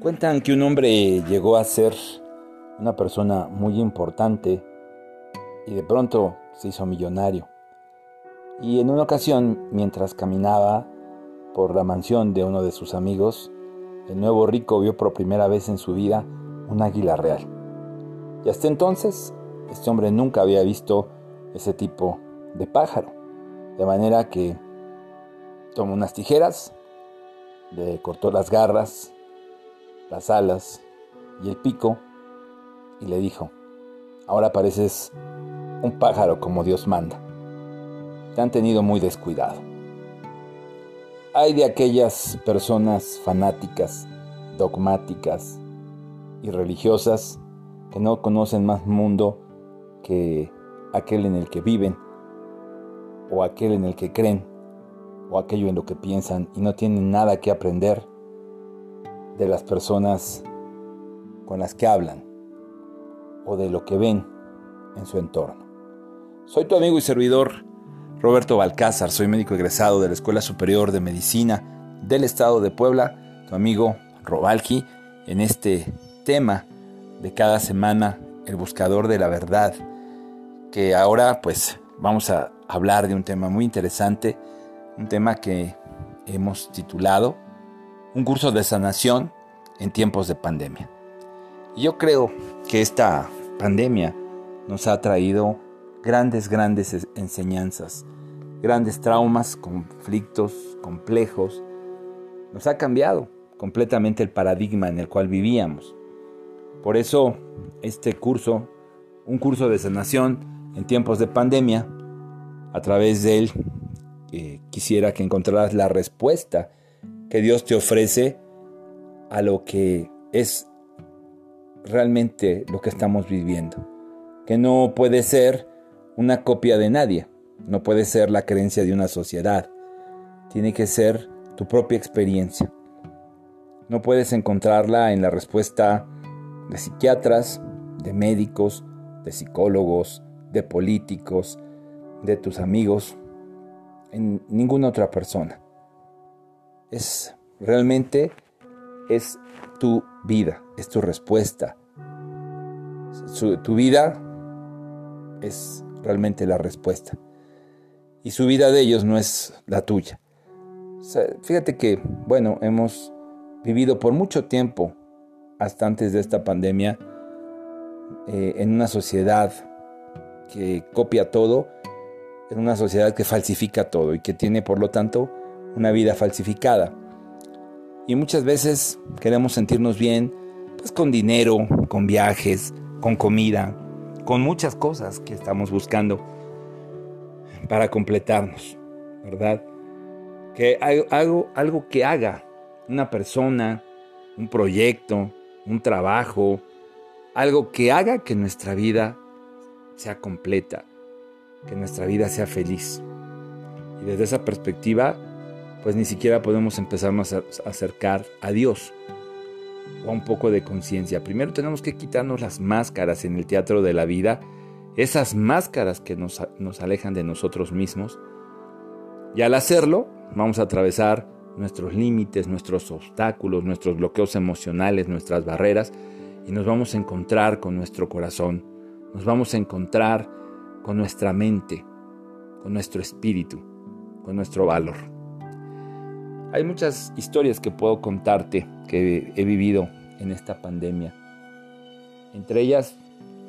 Cuentan que un hombre llegó a ser una persona muy importante y de pronto se hizo millonario. Y en una ocasión, mientras caminaba por la mansión de uno de sus amigos, el nuevo rico vio por primera vez en su vida un águila real. Y hasta entonces, este hombre nunca había visto ese tipo de pájaro. De manera que tomó unas tijeras, le cortó las garras, las alas y el pico y le dijo, ahora pareces un pájaro como Dios manda. Te han tenido muy descuidado. Hay de aquellas personas fanáticas, dogmáticas y religiosas que no conocen más mundo que aquel en el que viven, o aquel en el que creen, o aquello en lo que piensan y no tienen nada que aprender de las personas con las que hablan o de lo que ven en su entorno. Soy tu amigo y servidor Roberto Balcázar, soy médico egresado de la Escuela Superior de Medicina del Estado de Puebla, tu amigo Robalki, en este tema de cada semana, el buscador de la verdad, que ahora pues vamos a hablar de un tema muy interesante, un tema que hemos titulado un curso de sanación en tiempos de pandemia. yo creo que esta pandemia nos ha traído grandes, grandes enseñanzas, grandes traumas, conflictos complejos. Nos ha cambiado completamente el paradigma en el cual vivíamos. Por eso este curso, un curso de sanación en tiempos de pandemia, a través de él eh, quisiera que encontraras la respuesta que Dios te ofrece a lo que es realmente lo que estamos viviendo. Que no puede ser una copia de nadie, no puede ser la creencia de una sociedad, tiene que ser tu propia experiencia. No puedes encontrarla en la respuesta de psiquiatras, de médicos, de psicólogos, de políticos, de tus amigos, en ninguna otra persona. Es realmente es tu vida, es tu respuesta. tu vida es realmente la respuesta. Y su vida de ellos no es la tuya. fíjate que, bueno, hemos vivido por mucho tiempo, hasta antes de esta pandemia, eh, en una sociedad que copia todo, en una sociedad que falsifica todo y que tiene, por lo tanto, una vida falsificada. Y muchas veces queremos sentirnos bien pues con dinero, con viajes, con comida, con muchas cosas que estamos buscando para completarnos, ¿verdad? Que algo, algo que haga una persona, un proyecto, un trabajo, algo que haga que nuestra vida sea completa, que nuestra vida sea feliz. Y desde esa perspectiva, pues ni siquiera podemos empezarnos a acercar a Dios o a un poco de conciencia. Primero tenemos que quitarnos las máscaras en el teatro de la vida, esas máscaras que nos, nos alejan de nosotros mismos. Y al hacerlo, vamos a atravesar nuestros límites, nuestros obstáculos, nuestros bloqueos emocionales, nuestras barreras, y nos vamos a encontrar con nuestro corazón, nos vamos a encontrar con nuestra mente, con nuestro espíritu, con nuestro valor. Hay muchas historias que puedo contarte que he vivido en esta pandemia. Entre ellas,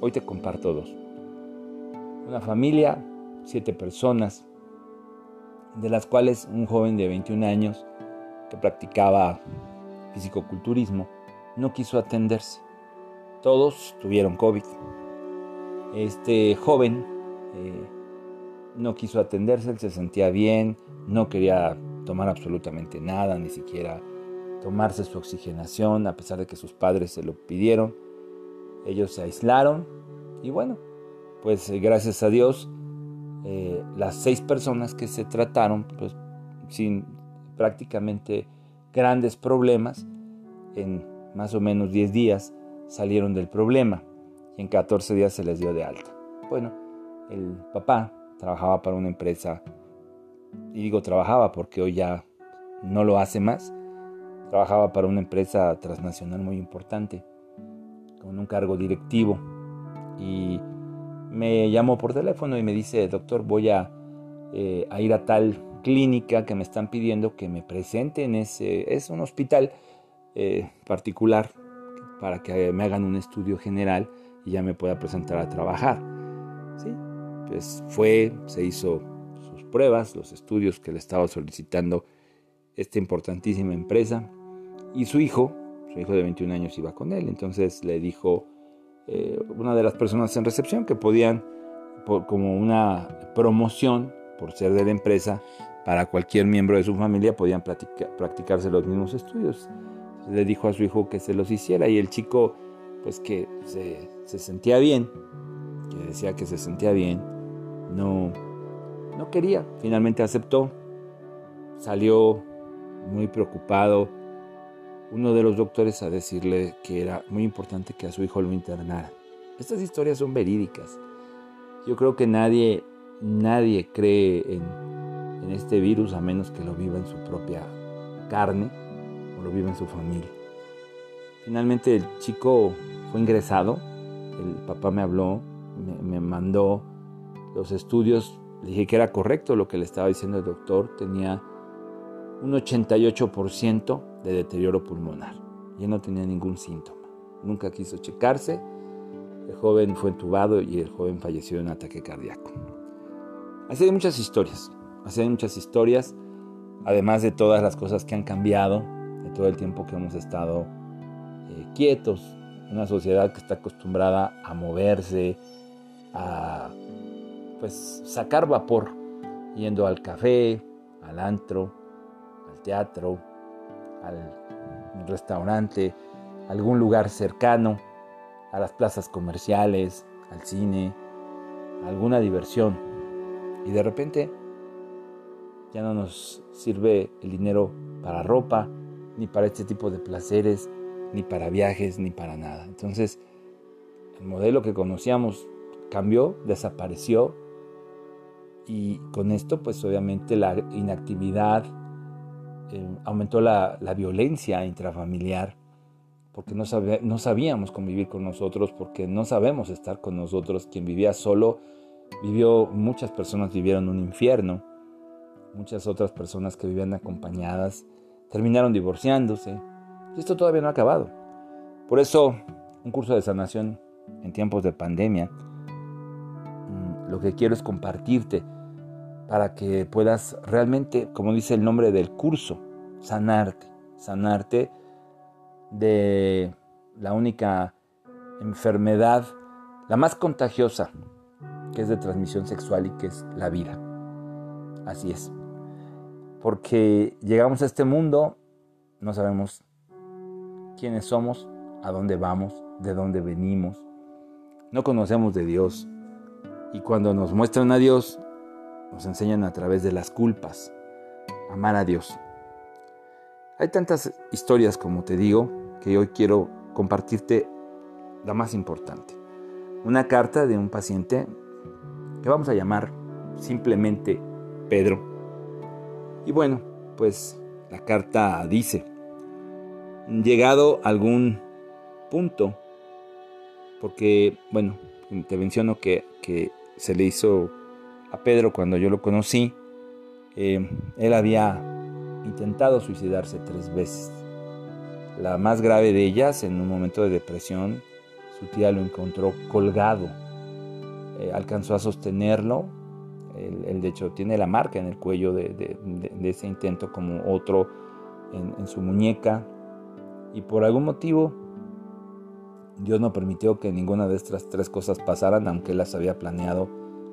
hoy te comparto dos. Una familia, siete personas, de las cuales un joven de 21 años que practicaba fisicoculturismo no quiso atenderse. Todos tuvieron COVID. Este joven eh, no quiso atenderse, él se sentía bien, no quería tomar absolutamente nada, ni siquiera tomarse su oxigenación, a pesar de que sus padres se lo pidieron. Ellos se aislaron y bueno, pues eh, gracias a Dios, eh, las seis personas que se trataron, pues sin prácticamente grandes problemas, en más o menos 10 días salieron del problema y en 14 días se les dio de alta. Bueno, el papá trabajaba para una empresa y digo trabajaba porque hoy ya no lo hace más, trabajaba para una empresa transnacional muy importante, con un cargo directivo. Y me llamó por teléfono y me dice, doctor, voy a, eh, a ir a tal clínica que me están pidiendo que me presente en ese, es un hospital eh, particular para que me hagan un estudio general y ya me pueda presentar a trabajar. ¿Sí? Pues fue, se hizo pruebas, los estudios que le estaba solicitando esta importantísima empresa y su hijo, su hijo de 21 años iba con él, entonces le dijo eh, una de las personas en recepción que podían, como una promoción por ser de la empresa, para cualquier miembro de su familia podían practicarse los mismos estudios. Le dijo a su hijo que se los hiciera y el chico pues que se, se sentía bien, que decía que se sentía bien, no, no quería, finalmente aceptó, salió muy preocupado uno de los doctores a decirle que era muy importante que a su hijo lo internara. Estas historias son verídicas. Yo creo que nadie, nadie cree en, en este virus a menos que lo viva en su propia carne o lo viva en su familia. Finalmente el chico fue ingresado, el papá me habló, me, mandó los estudios, le dije que era correcto lo que le estaba diciendo el doctor, tenía un 88% de deterioro pulmonar. Ya no tenía ningún síntoma. Nunca quiso checarse. El joven fue entubado y el joven falleció de un ataque cardíaco. Así hay muchas historias. Así hay muchas historias. Además de todas las cosas que han cambiado, de todo el tiempo que hemos estado eh, quietos. Una sociedad que está acostumbrada a moverse, a pues sacar vapor, yendo al café, al antro, al teatro, al restaurante, algún lugar cercano, a las plazas comerciales, al cine, alguna diversión. Y de repente ya no nos sirve el dinero para ropa, ni para este tipo de placeres, ni para viajes, ni para nada. Entonces, el modelo que conocíamos cambió, desapareció, y con esto, pues obviamente la inactividad, eh, aumentó la, violencia intrafamiliar, porque no, no sabíamos convivir con nosotros, porque no sabemos estar con nosotros. Quien vivía solo, vivió, muchas personas vivieron un infierno, muchas otras personas que vivían acompañadas terminaron divorciándose. Y esto todavía no ha acabado. Por eso, un curso de sanación en tiempos de pandemia, lo que quiero es compartirte para que puedas realmente, como dice el nombre del curso, sanarte, sanarte de la única enfermedad, la más contagiosa, que es de transmisión sexual y que es la vida. Así es. Porque llegamos a este mundo, no sabemos quiénes somos, a dónde vamos, de dónde venimos. No conocemos de Dios. Y cuando nos muestran a Dios, nos enseñan a través de las culpas, amar a Dios. Hay tantas historias, como te digo, que hoy quiero compartirte la más importante. Una carta de un paciente que vamos a llamar simplemente Pedro. Y bueno, pues la carta dice, llegado a algún punto, porque, bueno, te menciono que, que se le hizo a Pedro cuando yo lo conocí, eh, él había intentado suicidarse tres veces. La más grave de ellas, en un momento de depresión, su tía lo encontró colgado. Eh, alcanzó a sostenerlo. Él, de hecho tiene la marca en el cuello de, ese intento como otro en, en su muñeca. Y por algún motivo Dios no permitió que ninguna de estas tres cosas pasaran, aunque él las había planeado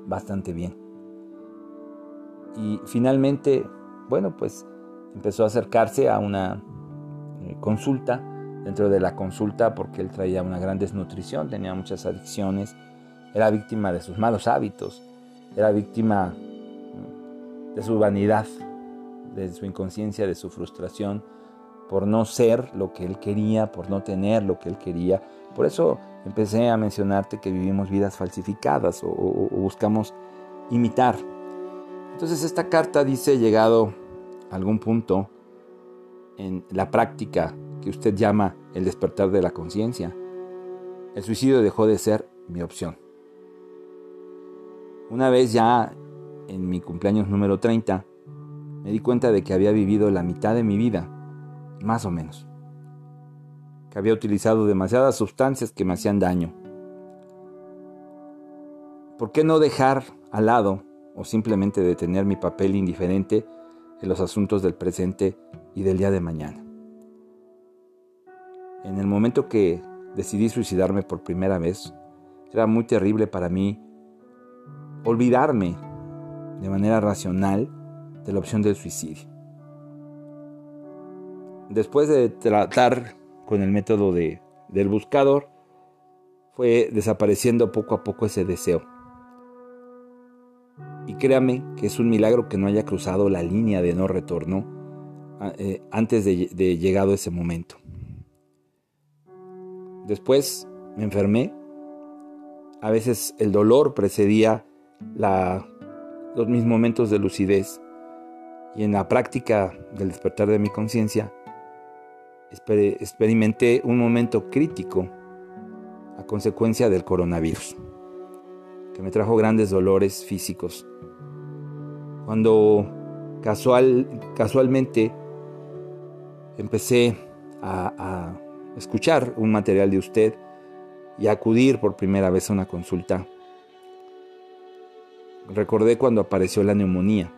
bastante bien. Y finalmente, bueno, pues empezó a acercarse a una eh, consulta. Dentro de la consulta, porque él traía una gran desnutrición, tenía muchas adicciones, era víctima de sus malos hábitos, era víctima mm, de su vanidad, de su inconsciencia, de su frustración por no ser lo que él quería, por no tener lo que él quería. Por eso empecé a mencionarte que vivimos vidas falsificadas o, buscamos imitar entonces esta carta dice, llegado a algún punto en la práctica que usted llama el despertar de la conciencia, el suicidio dejó de ser mi opción. Una vez ya en mi cumpleaños número 30, me di cuenta de que había vivido la mitad de mi vida, más o menos. Que había utilizado demasiadas sustancias que me hacían daño. ¿Por qué no dejar al lado o simplemente detener mi papel indiferente en los asuntos del presente y del día de mañana? En el momento que decidí suicidarme por primera vez, era muy terrible para mí olvidarme de manera racional de la opción del suicidio. Después de tratar con el método de, del buscador, fue desapareciendo poco a poco ese deseo. Y créame que es un milagro que no haya cruzado la línea de no retorno eh, antes de, de llegado ese momento. Después me enfermé. A veces el dolor precedía los mis momentos de lucidez y en la práctica del despertar de mi conciencia experimenté un momento crítico a consecuencia del coronavirus, que me trajo grandes dolores físicos. Cuando casual, casualmente empecé a, a escuchar un material de usted y a acudir por primera vez a una consulta, recordé cuando apareció la neumonía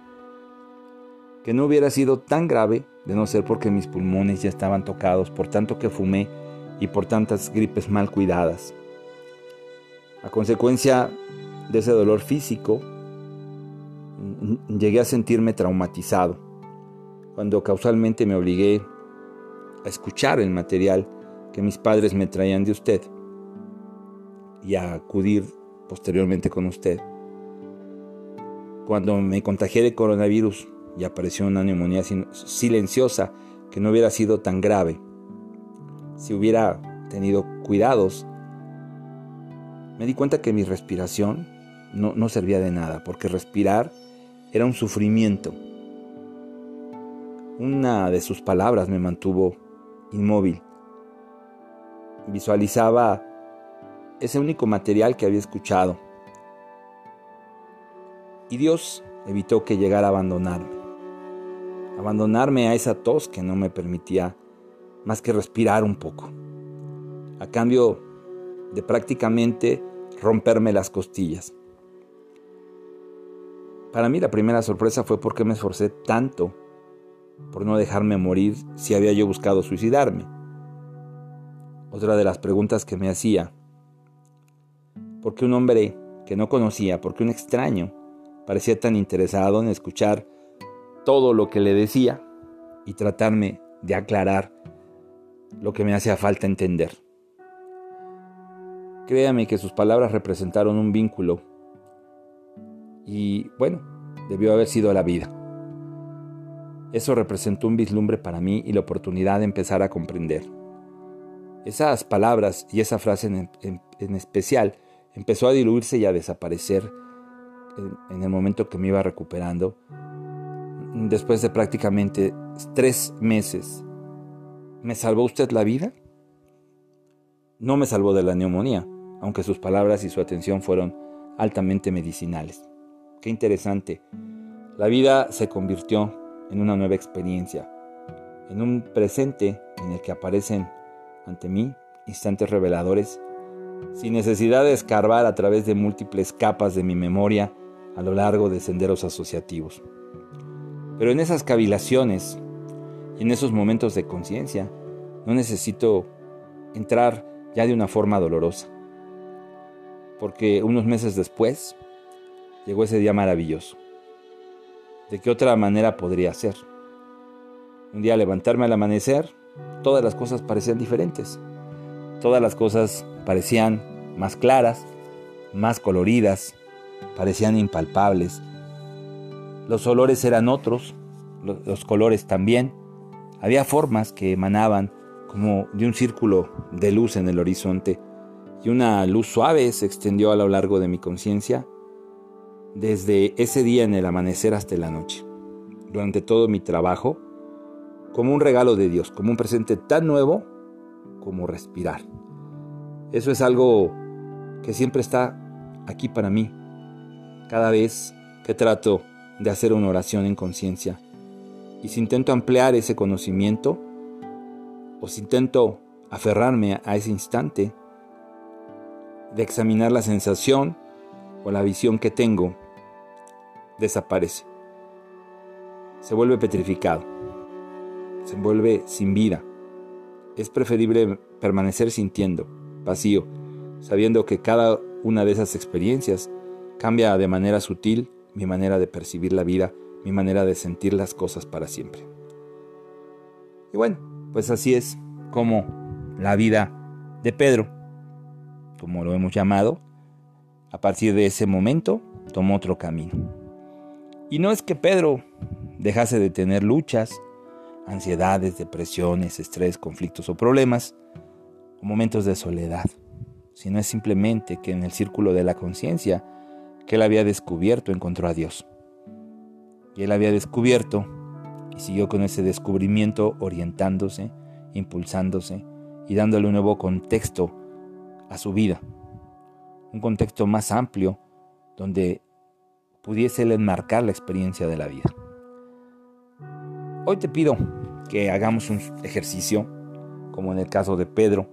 que no hubiera sido tan grave de no ser porque mis pulmones ya estaban tocados por tanto que fumé y por tantas gripes mal cuidadas. A consecuencia de ese dolor físico, llegué a sentirme traumatizado, cuando causalmente me obligué a escuchar el material que mis padres me traían de usted y a acudir posteriormente con usted. Cuando me contagié de coronavirus, y apareció una neumonía silenciosa que no hubiera sido tan grave. Si hubiera tenido cuidados, me di cuenta que mi respiración no, no servía de nada, porque respirar era un sufrimiento. Una de sus palabras me mantuvo inmóvil. Visualizaba ese único material que había escuchado. Y Dios evitó que llegara a abandonarme abandonarme a esa tos que no me permitía más que respirar un poco, a cambio de prácticamente romperme las costillas. Para mí la primera sorpresa fue porque me esforcé tanto por no dejarme morir si había yo buscado suicidarme. Otra de las preguntas que me hacía, ¿por qué un hombre que no conocía, por qué un extraño, parecía tan interesado en escuchar todo lo que le decía y tratarme de aclarar lo que me hacía falta entender. Créame que sus palabras representaron un vínculo y bueno, debió haber sido la vida. Eso representó un vislumbre para mí y la oportunidad de empezar a comprender. Esas palabras y esa frase en, especial empezó a diluirse y a desaparecer en el momento que me iba recuperando después de prácticamente tres meses, ¿me salvó usted la vida? No me salvó de la neumonía, aunque sus palabras y su atención fueron altamente medicinales. Qué interesante. La vida se convirtió en una nueva experiencia, en un presente en el que aparecen ante mí instantes reveladores, sin necesidad de escarbar a través de múltiples capas de mi memoria a lo largo de senderos asociativos. Pero en esas cavilaciones y en esos momentos de conciencia, no necesito entrar ya de una forma dolorosa. Porque unos meses después llegó ese día maravilloso. ¿De qué otra manera podría ser? Un día levantarme al amanecer, todas las cosas parecían diferentes. Todas las cosas parecían más claras, más coloridas, parecían impalpables, los olores eran otros, los colores también. Había formas que emanaban como de un círculo de luz en el horizonte y una luz suave se extendió a lo largo de mi conciencia desde ese día en el amanecer hasta la noche. Durante todo mi trabajo como un regalo de Dios, como un presente tan nuevo como respirar. Eso es algo que siempre está aquí para mí. Cada vez que trato de hacer una oración en conciencia y si intento ampliar ese conocimiento o si intento aferrarme a ese instante de examinar la sensación o la visión que tengo, desaparece. Se vuelve petrificado. Se vuelve sin vida. Es preferible permanecer sintiendo, vacío, sabiendo que cada una de esas experiencias cambia de manera sutil mi manera de percibir la vida, mi manera de sentir las cosas para siempre. Y bueno, pues así es como la vida de Pedro, como lo hemos llamado, a partir de ese momento tomó otro camino. Y no es que Pedro dejase de tener luchas, ansiedades, depresiones, estrés, conflictos o problemas, o momentos de soledad, sino es simplemente que en el círculo de la conciencia que él había descubierto encontró a Dios. Y él había descubierto y siguió con ese descubrimiento orientándose, impulsándose y dándole un nuevo contexto a su vida. Un contexto más amplio donde pudiese él enmarcar la experiencia de la vida. Hoy te pido que hagamos un ejercicio, como en el caso de Pedro,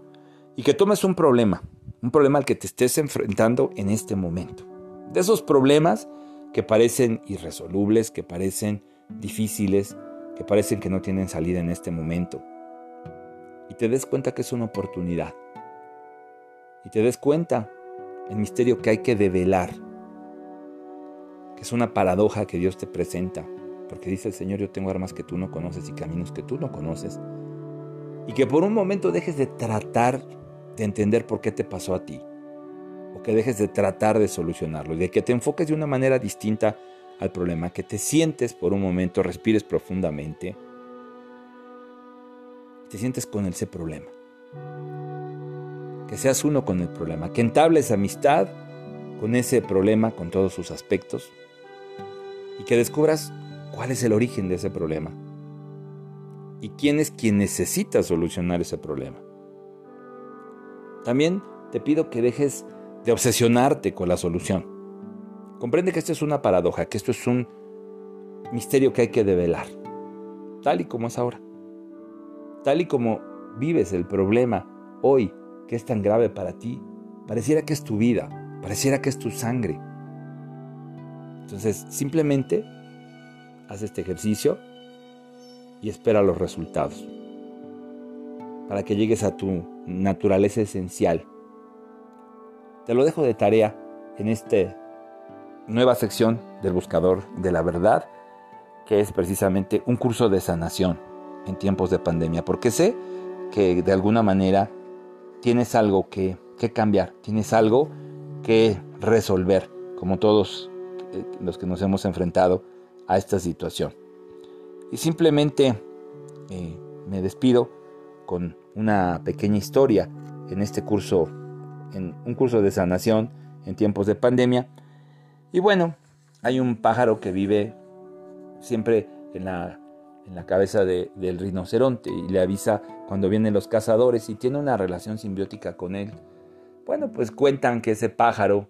y que tomes un problema, un problema al que te estés enfrentando en este momento. De esos problemas que parecen irresolubles, que parecen difíciles, que parecen que no tienen salida en este momento. Y te des cuenta que es una oportunidad. Y te des cuenta el misterio que hay que develar. Que es una paradoja que Dios te presenta. Porque dice el Señor, yo tengo armas que tú no conoces y caminos que tú no conoces. Y que por un momento dejes de tratar de entender por qué te pasó a ti, o que dejes de tratar de solucionarlo, de que te enfoques de una manera distinta al problema, que te sientes por un momento, respires profundamente, te sientes con ese problema, que seas uno con el problema, que entables amistad con ese problema, con todos sus aspectos, y que descubras cuál es el origen de ese problema y quién es quien necesita solucionar ese problema. También te pido que dejes de obsesionarte con la solución. Comprende que esto es una paradoja, que esto es un misterio que hay que develar, tal y como es ahora. Tal y como vives el problema hoy, que es tan grave para ti, pareciera que es tu vida, pareciera que es tu sangre. Entonces, simplemente haz este ejercicio y espera los resultados para que llegues a tu naturaleza esencial. Te lo dejo de tarea en esta nueva sección del buscador de la verdad, que es precisamente un curso de sanación en tiempos de pandemia, porque sé que de alguna manera tienes algo que, cambiar, tienes algo que resolver, como todos eh, los que nos hemos enfrentado a esta situación. Y simplemente eh, me despido con una pequeña historia en este curso, en un curso de sanación en tiempos de pandemia. Y bueno, hay un pájaro que vive siempre en la, en la cabeza del rinoceronte y le avisa cuando vienen los cazadores y tiene una relación simbiótica con él. Bueno, pues cuentan que ese pájaro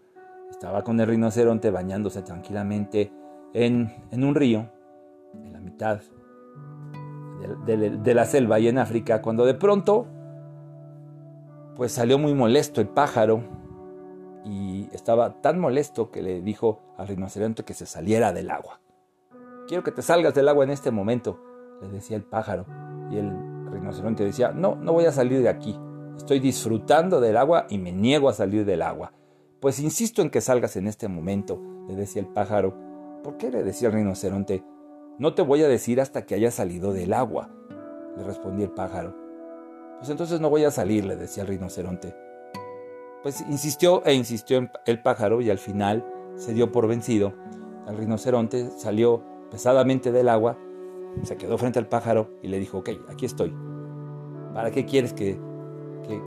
estaba con el rinoceronte bañándose tranquilamente en, en un río, en la mitad de, la selva y en África, cuando de pronto, pues salió muy molesto el pájaro y estaba tan molesto que le dijo al rinoceronte que se saliera del agua. Quiero que te salgas del agua en este momento, le decía el pájaro. Y el rinoceronte decía, no, no voy a salir de aquí. Estoy disfrutando del agua y me niego a salir del agua. Pues insisto en que salgas en este momento, le decía el pájaro. ¿Por qué le decía el rinoceronte? No te voy a decir hasta que haya salido del agua, le respondía el pájaro. Pues entonces no voy a salir, le decía el rinoceronte. Pues insistió e insistió el pájaro y al final se dio por vencido. El rinoceronte salió pesadamente del agua, se quedó frente al pájaro y le dijo, ok, aquí estoy. ¿Para qué quieres que,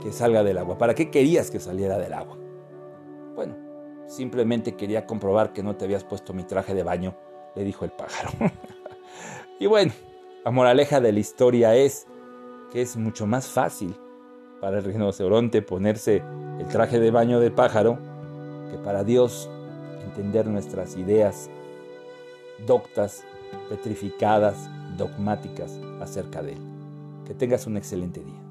que salga del agua? ¿Para qué querías que saliera del agua? Bueno, simplemente quería comprobar que no te habías puesto mi traje de baño, le dijo el pájaro. Y bueno, La moraleja de la historia es que es mucho más fácil para el rinoceronte ponerse el traje de baño del pájaro que para Dios entender nuestras ideas doctas, petrificadas, dogmáticas acerca de Él. Que tengas un excelente día.